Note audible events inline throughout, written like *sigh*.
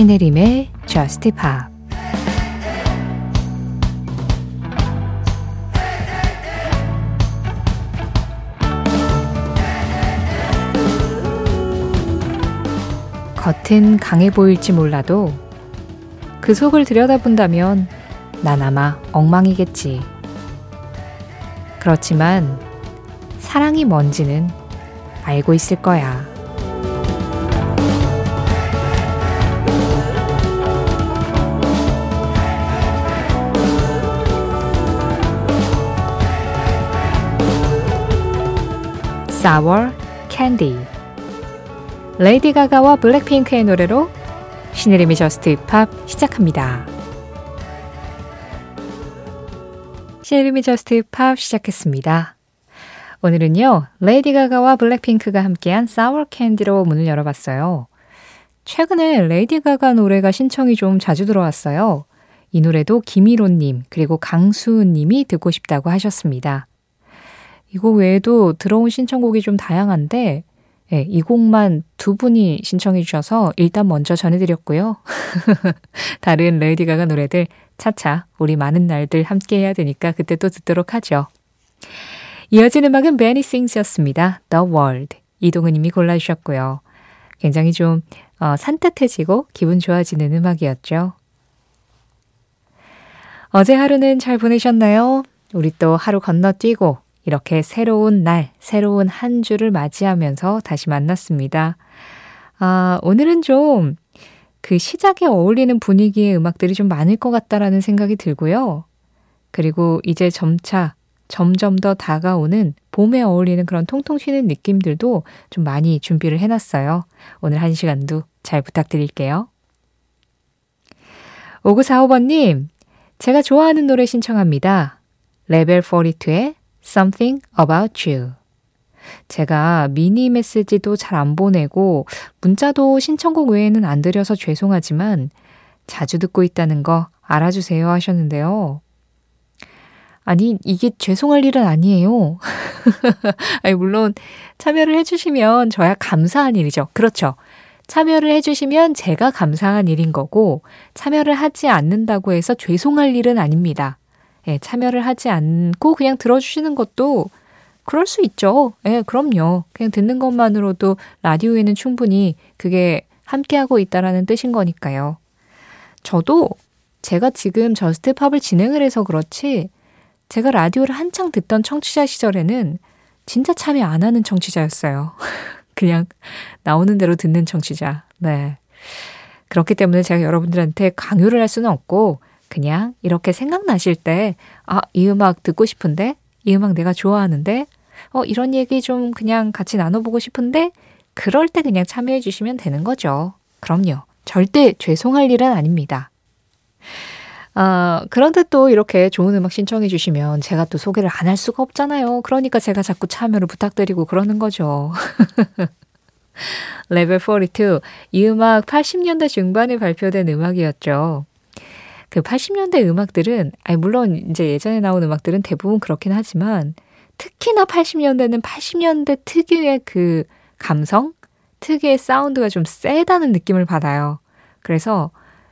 신혜림의 Just Pop 겉은 강해 보일지 몰라도 그 속을 들여다본다면 난 아마 엉망이겠지. 그렇지만 사랑이 뭔지는 알고 있을 거야. Sour Candy 레이디 가가와 블랙핑크의 노래로 신혜림의 JUST POP 시작합니다. 신혜림의 JUST POP 시작했습니다. 오늘은요, 레이디 가가와 블랙핑크가 함께한 Sour Candy로 문을 열어봤어요. 최근에 레이디 가가 노래가 신청이 좀 자주 들어왔어요. 이 노래도 김희로님, 그리고 강수은님이 듣고 싶다고 하셨습니다. 이거 외에도 들어온 신청곡이 좀 다양한데, 네, 이 곡만 두 분이 신청해 주셔서 일단 먼저 전해드렸고요. *laughs* 다른 레이디 가가 노래들 차차 우리 많은 날들 함께 해야 되니까 그때 또 듣도록 하죠. 이어진 음악은 베니 싱스였습니다. The World. 이동은 님이 골라주셨고요. 굉장히 좀 어, 산뜻해지고 기분 좋아지는 음악이었죠. 어제 하루는 잘 보내셨나요? 우리 또 하루 건너뛰고 이렇게 새로운 날, 새로운 한 주를 맞이하면서 다시 만났습니다. 아, 오늘은 좀 그 시작에 어울리는 분위기의 음악들이 좀 많을 것 같다라는 생각이 들고요. 그리고 이제 점차 점점 더 다가오는 봄에 어울리는 그런 통통 튀는 느낌들도 좀 많이 준비를 해놨어요. 오늘 한 시간도 잘 부탁드릴게요. 5945번님, 제가 좋아하는 노래 신청합니다. 레벨 42의 Something About You. 제가 미니 메시지도 잘 안 보내고 문자도 신청곡 외에는 안 드려서 죄송하지만 자주 듣고 있다는 거 알아주세요 하셨는데요. 아니, 이게 죄송할 일은 아니에요. *laughs* 아니, 물론 참여를 해주시면 저야 감사한 일이죠. 그렇죠. 참여를 해주시면 제가 감사한 일인 거고, 참여를 하지 않는다고 해서 죄송할 일은 아닙니다. 예, 참여를 하지 않고 그냥 들어주시는 것도 그럴 수 있죠. 예, 그럼요. 그냥 듣는 것만으로도 라디오에는 충분히 그게 함께하고 있다라는 뜻인 거니까요. 저도 제가 지금 저스트 팝을 진행을 해서 그렇지, 제가 라디오를 한창 듣던 청취자 시절에는 진짜 참여 안 하는 청취자였어요. *laughs* 그냥 나오는 대로 듣는 청취자. 네. 그렇기 때문에 제가 여러분들한테 강요를 할 수는 없고, 그냥 이렇게 생각나실 때, 아, 이 음악 듣고 싶은데? 이 음악 내가 좋아하는데? 어, 이런 얘기 좀 그냥 같이 나눠보고 싶은데? 그럴 때 그냥 참여해 주시면 되는 거죠. 그럼요. 절대 죄송할 일은 아닙니다. 아, 그런데 또 이렇게 좋은 음악 신청해 주시면 제가 또 소개를 안 할 수가 없잖아요. 그러니까 제가 자꾸 참여를 부탁드리고 그러는 거죠. *laughs* 레벨 42. 이 음악 80년대 중반에 발표된 음악이었죠. 그 80년대 음악들은, 아니, 물론 이제 예전에 나온 음악들은 대부분 그렇긴 하지만, 특히나 80년대는 80년대 특유의 그 감성, 특유의 사운드가 좀 세다는 느낌을 받아요. 그래서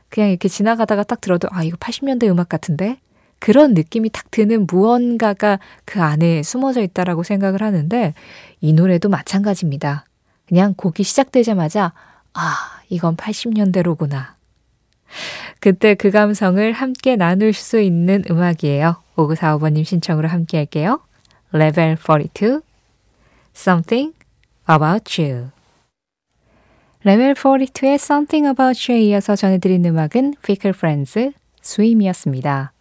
그냥 이렇게 지나가다가 딱 들어도, 아, 이거 80년대 음악 같은데? 그런 느낌이 탁 드는 무언가가 그 안에 숨어져 있다라고 생각을 하는데, 이 노래도 마찬가지입니다. 그냥 곡이 시작되자마자, 아, 이건 80년대로구나. 그때 그 감성을 함께 나눌 수 있는 음악이에요. 5945번님 신청으로 함께 할게요. Level 42 Something About You 레벨 42의 Something About You에 이어서 전해드린 음악은 Fickle Friends, 스임이었습니다.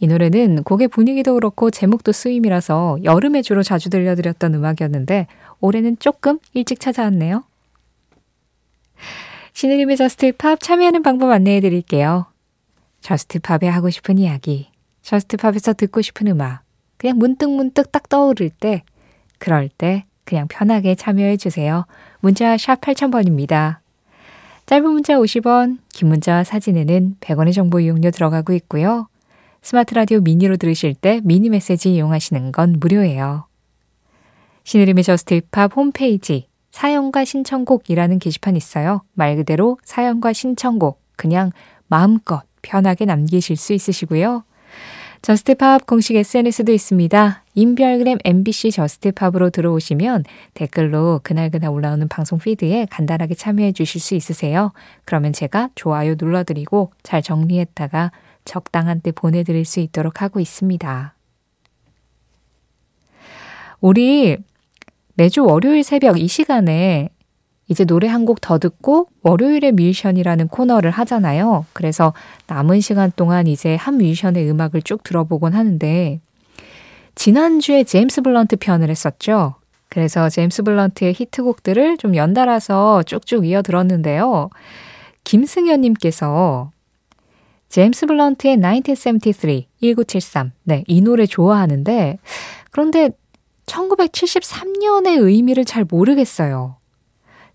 이 노래는 곡의 분위기도 그렇고 제목도 스임이라서 여름에 주로 자주 들려드렸던 음악이었는데 올해는 조금 일찍 찾아왔네요. 신혜림의 JUST POP 참여하는 방법 안내해 드릴게요. JUST POP에 하고 싶은 이야기, JUST POP에서 듣고 싶은 음악, 그냥 문득문득 딱 떠오를 때, 그럴 때 그냥 편하게 참여해 주세요. 문자 샵 8000번입니다. 짧은 문자 50원, 긴 문자 사진에는 100원의 정보 이용료 들어가고 있고요. 스마트 라디오 미니로 들으실 때 미니 메시지 이용하시는 건 무료예요. 신혜림의 JUST POP 홈페이지 사연과 신청곡이라는 게시판 있어요. 말 그대로 사연과 신청곡 그냥 마음껏 편하게 남기실 수 있으시고요. JUST POP 공식 SNS도 있습니다. 인별그램 MBC JUST POP으로 들어오시면 댓글로 그날그날 올라오는 방송 피드에 간단하게 참여해 주실 수 있으세요. 그러면 제가 좋아요 눌러드리고 잘 정리했다가 적당한 때 보내드릴 수 있도록 하고 있습니다. 우리 매주 월요일 새벽 이 시간에 이제 노래 한 곡 더 듣고 월요일의 뮤지션이라는 코너를 하잖아요. 그래서 남은 시간 동안 이제 한 뮤지션의 음악을 쭉 들어보곤 하는데 지난주에 제임스 블런트 편을 했었죠. 그래서 제임스 블런트의 히트곡들을 좀 연달아서 쭉쭉 이어 들었는데요. 김승현님께서 제임스 블런트의 1973, 1973. 네, 이 노래 좋아하는데, 그런데 1973년의 의미를 잘 모르겠어요.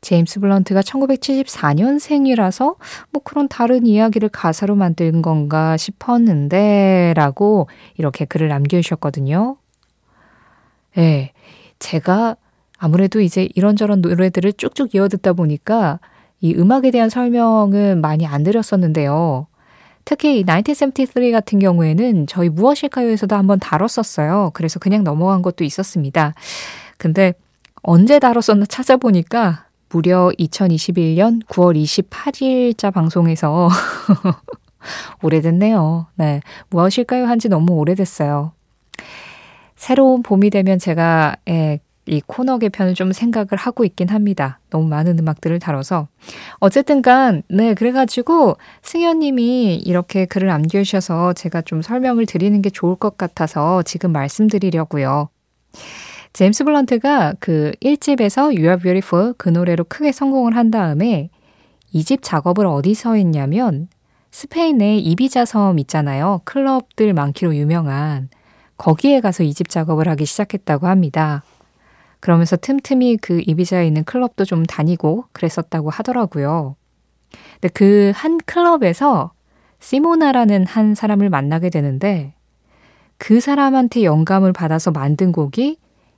제임스 블런트가 1974년생이라서 뭐 그런 다른 이야기를 가사로 만든 건가 싶었는데 라고 이렇게 글을 남겨주셨거든요. 예. 네, 제가 아무래도 이제 이런저런 노래들을 쭉쭉 이어 듣다 보니까 이 음악에 대한 설명은 많이 안 드렸었는데요. 특히 이1973 같은 경우에는 저희 무엇일까요에서도 한번 다뤘었어요. 그래서 그냥 넘어간 것도 있었습니다. 근데 언제 다뤘었나 찾아보니까 무려 2021년 9월 28일자 방송에서 *laughs* 오래됐네요. 네. 무엇일까요? 한지 너무 오래됐어요. 새로운 봄이 되면 제가 예, 이 코너 개편을 좀 생각을 하고 있긴 합니다. 너무 많은 음악들을 다뤄서. 어쨌든 간, 네, 그래가지고 승현님이 이렇게 글을 남겨주셔서 제가 좀 설명을 드리는 게 좋을 것 같아서 지금 말씀드리려고요. 제임스 블런트가 그 1집에서 You Are Beautiful 그 노래로 크게 성공을 한 다음에 이집 작업을 어디서 했냐면 스페인의 이비자 섬 있잖아요. 클럽들 많기로 유명한 거기에 가서 이집 작업을 하기 시작했다고 합니다. 그러면서 틈틈이 그 이비자에 있는 클럽도 좀 다니고 그랬었다고 하더라고요. 근데 그 한 클럽에서 시모나라는 한 사람을 만나게 되는데 그 사람한테 영감을 받아서 만든 곡이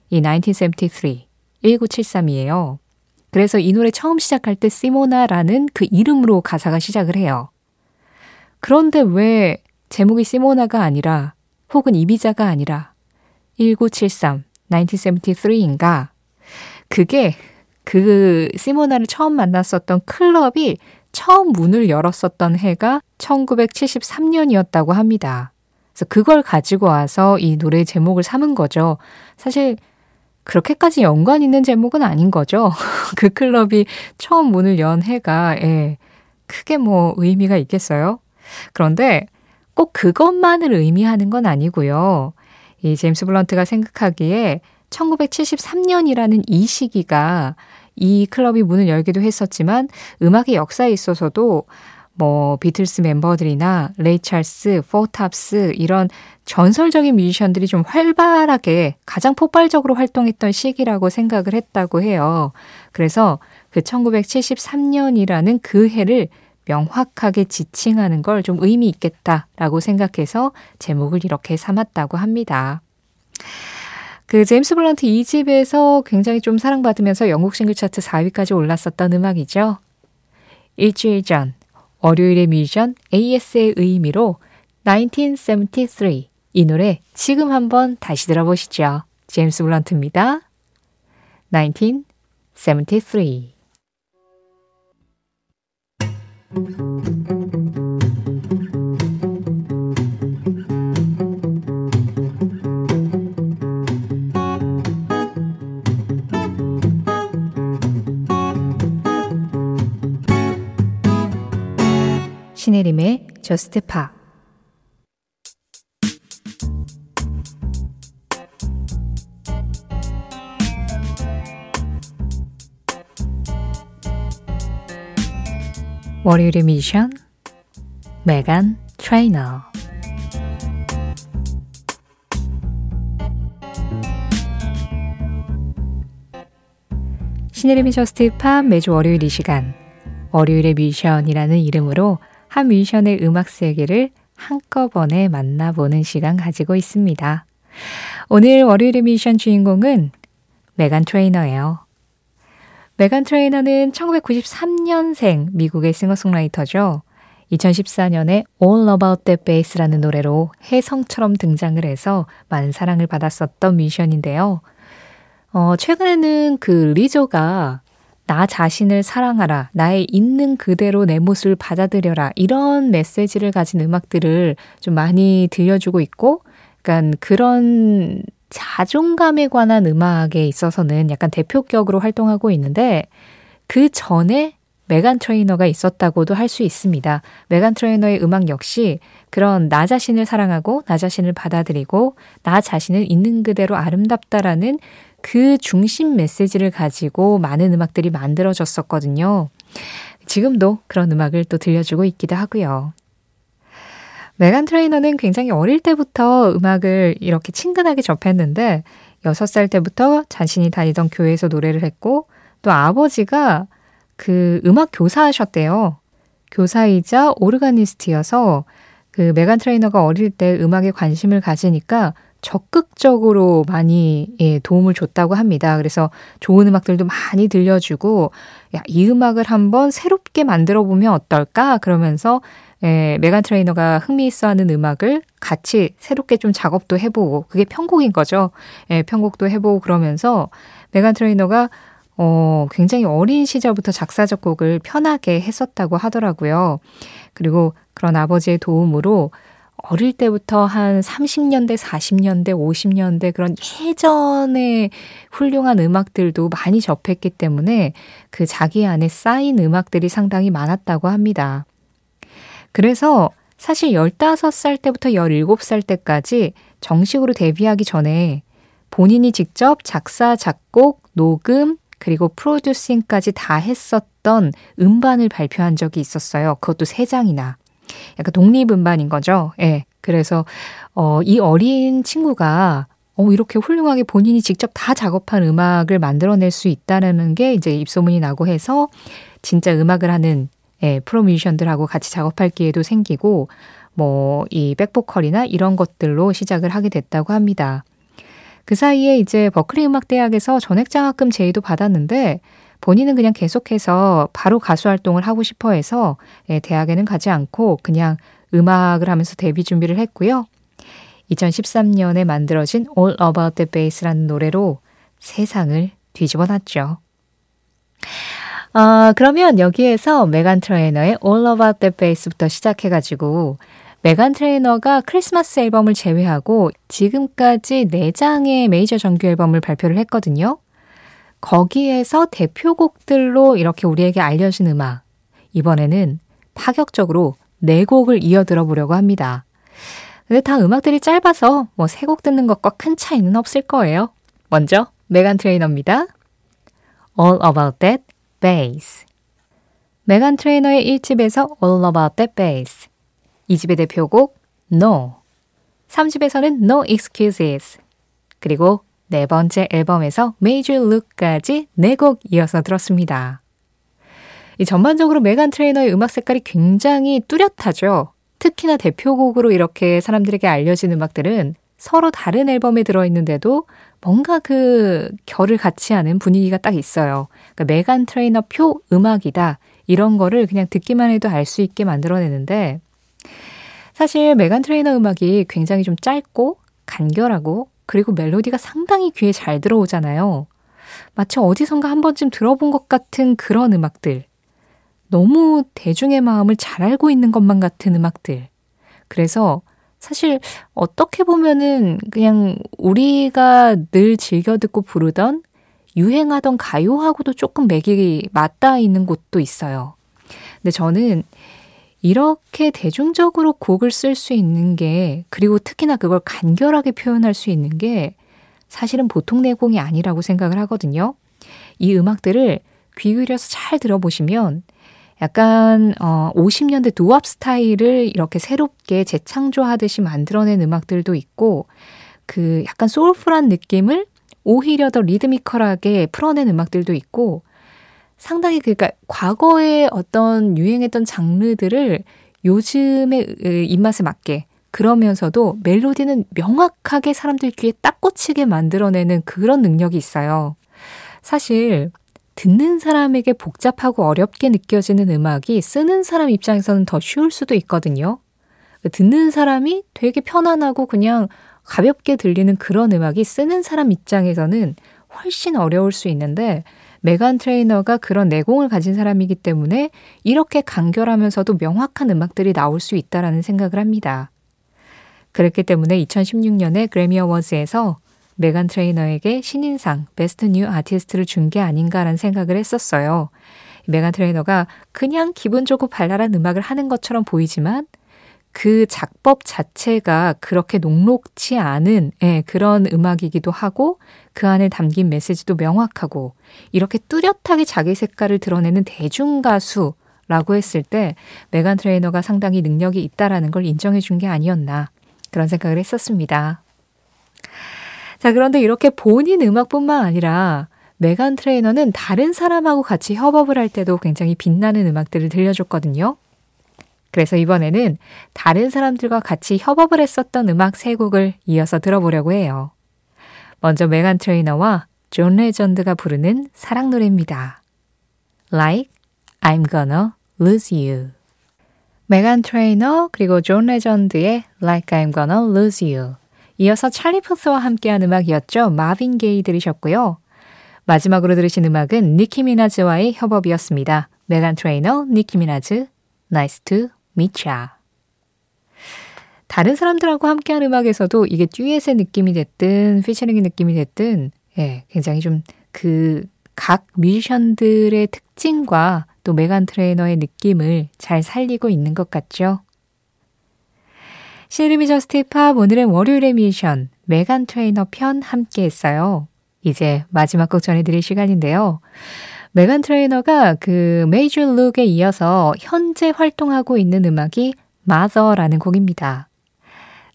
이 1973, 1973이에요. 그래서 이 노래 처음 시작할 때 시모나라는 그 이름으로 가사가 시작을 해요. 그런데 왜 제목이 시모나가 아니라 혹은 이비자가 아니라 1973, 1973인가? 그게 그 시모나를 처음 만났었던 클럽이 처음 문을 열었었던 해가 1973년이었다고 합니다. 그래서 그걸 가지고 와서 이 노래 제목을 삼은 거죠. 사실 그렇게까지 연관 있는 제목은 아닌 거죠. *laughs* 그 클럽이 처음 문을 연 해가, 예, 크게 뭐 의미가 있겠어요? 그런데 꼭 그것만을 의미하는 건 아니고요. 이 제임스 블런트가 생각하기에 1973년이라는 이 시기가 이 클럽이 문을 열기도 했었지만 음악의 역사에 있어서도 뭐 비틀스 멤버들이나 레이 찰스, 포탑스 이런 전설적인 뮤지션들이 좀 활발하게 가장 폭발적으로 활동했던 시기라고 생각을 했다고 해요. 그래서 그 1973년이라는 그 해를 명확하게 지칭하는 걸 좀 의미 있겠다라고 생각해서 제목을 이렇게 삼았다고 합니다. 그 제임스 블런트 2집에서 굉장히 좀 사랑받으면서 영국 싱글 차트 4위까지 올랐었던 음악이죠. 일주일 전 월요일의 뮤지션 AS의 의미로 1973 이 노래 지금 한번 다시 들어보시죠. 제임스 블런트입니다. 1973 신혜림의 저스트 파 월요일의 미션 메간 트레이너 신혜림의 저스트 팝 매주 월요일 이 시간 월요일의 미션이라는 이름으로 한 뮤지션의 음악 세계를 한꺼번에 만나보는 시간 가지고 있습니다. 오늘 월요일의 미션 주인공은 메간 트레이너예요. 메간 트레이너는 1993년생 미국의 싱어송라이터죠. 2014년에 All About That Bass라는 노래로 혜성처럼 등장을 해서 많은 사랑을 받았었던 뮤지션인데요. 어, 최근에는 그 리조가 나 자신을 사랑하라, 나의 있는 그대로 내 모습을 받아들여라, 이런 메시지를 가진 음악들을 좀 많이 들려주고 있고, 약간 그런 자존감에 관한 음악에 있어서는 약간 대표격으로 활동하고 있는데, 그 전에 메간 트레이너가 있었다고도 할 수 있습니다. 메간 트레이너의 음악 역시 그런 나 자신을 사랑하고 나 자신을 받아들이고 나 자신을 있는 그대로 아름답다라는 그 중심 메시지를 가지고 많은 음악들이 만들어졌었거든요. 지금도 그런 음악을 또 들려주고 있기도 하고요. 메간 트레이너는 굉장히 어릴 때부터 음악을 이렇게 친근하게 접했는데 6살 때부터 자신이 다니던 교회에서 노래를 했고 또 아버지가 그 음악 교사하셨대요. 교사이자 오르가니스트여서 그 메간 트레이너가 어릴 때 음악에 관심을 가지니까 적극적으로 많이 예, 도움을 줬다고 합니다. 그래서 좋은 음악들도 많이 들려주고 야, 이 음악을 한번 새롭게 만들어 보면 어떨까? 그러면서 예, 메간 트레이너가 흥미있어하는 음악을 같이 새롭게 좀 작업도 해보고 그게 편곡인 거죠. 예, 편곡도 해보고 그러면서 메간 트레이너가 어, 굉장히 어린 시절부터 작사, 작곡을 편하게 했었다고 하더라고요. 그리고 그런 아버지의 도움으로 어릴 때부터 한 30년대, 40년대, 50년대 그런 예전의 훌륭한 음악들도 많이 접했기 때문에 그 자기 안에 쌓인 음악들이 상당히 많았다고 합니다. 그래서 사실 15살 때부터 17살 때까지 정식으로 데뷔하기 전에 본인이 직접 작사, 작곡, 녹음, 그리고 프로듀싱까지 다 했었던 음반을 발표한 적이 있었어요. 그것도 세 장이나. 약간 독립음반인 거죠. 예. 그래서, 어, 이 어린 친구가 어, 이렇게 훌륭하게 본인이 직접 다 작업한 음악을 만들어낼 수 있다는 게 이제 입소문이 나고 해서 진짜 음악을 하는 예, 프로 뮤지션들하고 같이 작업할 기회도 생기고 뭐 이 백보컬이나 이런 것들로 시작을 하게 됐다고 합니다. 그 사이에 이제 버클리 음악대학에서 전액장학금 제의도 받았는데 본인은 그냥 계속해서 바로 가수 활동을 하고 싶어 해서 예, 대학에는 가지 않고 그냥 음악을 하면서 데뷔 준비를 했고요. 2013년에 만들어진 All About the Bass라는 노래로 세상을 뒤집어 놨죠. 어, 그러면 여기에서 메간 트레이너의 All About the Bass부터 시작해가지고 메간 트레이너가 크리스마스 앨범을 제외하고 지금까지 4장의 메이저 정규 앨범을 발표를 했거든요. 거기에서 대표곡들로 이렇게 우리에게 알려진 음악. 이번에는 파격적으로 4곡을 이어 들어보려고 합니다. 근데 다 음악들이 짧아서 뭐세곡 듣는 것과 큰 차이는 없을 거예요. 먼저 메간 트레이너입니다. All About That Bass. 메간 트레이너의 1집에서 All About That Bass. 2집의 대표곡 No, 3집에서는 No Excuses, 그리고 네 번째 앨범에서 Made You Look까지 네 곡 이어서 들었습니다. 이 전반적으로 메간 트레이너의 음악 색깔이 굉장히 뚜렷하죠. 특히나 대표곡으로 이렇게 사람들에게 알려진 음악들은 서로 다른 앨범에 들어있는데도 뭔가 그 결을 같이 하는 분위기가 딱 있어요. 그러니까 메간 트레이너 표 음악이다. 이런 거를 그냥 듣기만 해도 알 수 있게 만들어내는데 사실 메간 트레이너 음악이 굉장히 좀 짧고 간결하고 그리고 멜로디가 상당히 귀에 잘 들어오잖아요. 마치 어디선가 한 번쯤 들어본 것 같은 그런 음악들. 너무 대중의 마음을 잘 알고 있는 것만 같은 음악들. 그래서 사실 어떻게 보면은 그냥 우리가 늘 즐겨 듣고 부르던 유행하던 가요하고도 조금 맥이 맞닿아 있는 곳도 있어요. 근데 저는 이렇게 대중적으로 곡을 쓸 수 있는 게, 그리고 특히나 그걸 간결하게 표현할 수 있는 게 사실은 보통 내공이 아니라고 생각을 하거든요. 이 음악들을 귀 기울여서 잘 들어보시면 약간 어 50년대 누압 스타일을 이렇게 새롭게 재창조하듯이 만들어낸 음악들도 있고 그 약간 소울풀한 느낌을 오히려 더 리드미컬하게 풀어낸 음악들도 있고 상당히 그러니까 과거에 어떤 유행했던 장르들을 요즘의 입맛에 맞게 그러면서도 멜로디는 명확하게 사람들 귀에 딱 꽂히게 만들어내는 그런 능력이 있어요. 사실 듣는 사람에게 복잡하고 어렵게 느껴지는 음악이 쓰는 사람 입장에서는 더 쉬울 수도 있거든요. 듣는 사람이 되게 편안하고 그냥 가볍게 들리는 그런 음악이 쓰는 사람 입장에서는 훨씬 어려울 수 있는데 메간 트레이너가 그런 내공을 가진 사람이기 때문에 이렇게 간결하면서도 명확한 음악들이 나올 수 있다라는 생각을 합니다. 그렇기 때문에 2016년에 그래미 어워즈에서 메간 트레이너에게 신인상 Best New Artist를 준 게 아닌가라는 생각을 했었어요. 메간 트레이너가 그냥 기분 좋고 발랄한 음악을 하는 것처럼 보이지만 그 작법 자체가 그렇게 녹록치 않은 예, 그런 음악이기도 하고 그 안에 담긴 메시지도 명확하고 이렇게 뚜렷하게 자기 색깔을 드러내는 대중 가수 라고 했을 때 메간 트레이너가 상당히 능력이 있다라는 걸 인정해 준 게 아니었나 그런 생각을 했었습니다. 자, 그런데 이렇게 본인 음악뿐만 아니라 메간 트레이너는 다른 사람하고 같이 협업을 할 때도 굉장히 빛나는 음악들을 들려줬거든요. 그래서 이번에는 다른 사람들과 같이 협업을 했었던 음악 세 곡을 이어서 들어보려고 해요. 먼저 메간 트레이너와 존 레전드가 부르는 사랑 노래입니다. Like I'm Gonna Lose You. 메간 트레이너 그리고 존 레전드의 Like I'm Gonna Lose You. 이어서 찰리 푸스와 함께한 음악이었죠. 마빈 게이 들으셨고요. 마지막으로 들으신 음악은 니키 미나즈와의 협업이었습니다. 메간 트레이너, 니키 미나즈, Nice to Meet Ya. 다른 사람들하고 함께한 음악에서도 이게 듀엣의 느낌이 됐든 피처링의 느낌이 됐든 예, 굉장히 좀 그 각 뮤지션들의 특징과 또 메간 트레이너의 느낌을 잘 살리고 있는 것 같죠. 신혜림의 JUST POP 오늘의 월요일의 뮤지션 메간 트레이너 편 함께 했어요. 이제 마지막 곡 전해드릴 시간인데요. 메간 트레이너가 그 Made You Look에 이어서 현재 활동하고 있는 음악이 Mother라는 곡입니다.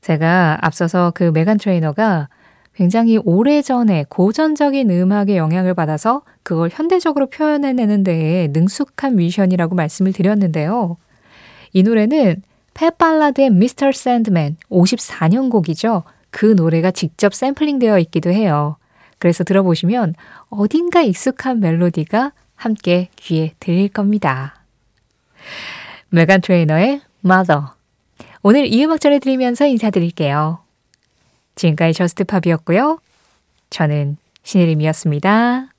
제가 앞서서 그 메간 트레이너가 굉장히 오래전에 고전적인 음악의 영향을 받아서 그걸 현대적으로 표현해내는 데에 능숙한 뮤지션이라고 말씀을 드렸는데요. 이 노래는 팻 발라드의 Mr. Sandman 54년 곡이죠. 그 노래가 직접 샘플링 되어 있기도 해요. 그래서 들어보시면 어딘가 익숙한 멜로디가 함께 귀에 들릴 겁니다. 메간 트레이너의 Mother. 오늘 이 음악 전해드리면서 인사드릴게요. 지금까지 Just Pop이었고요. 저는 신혜림이었습니다.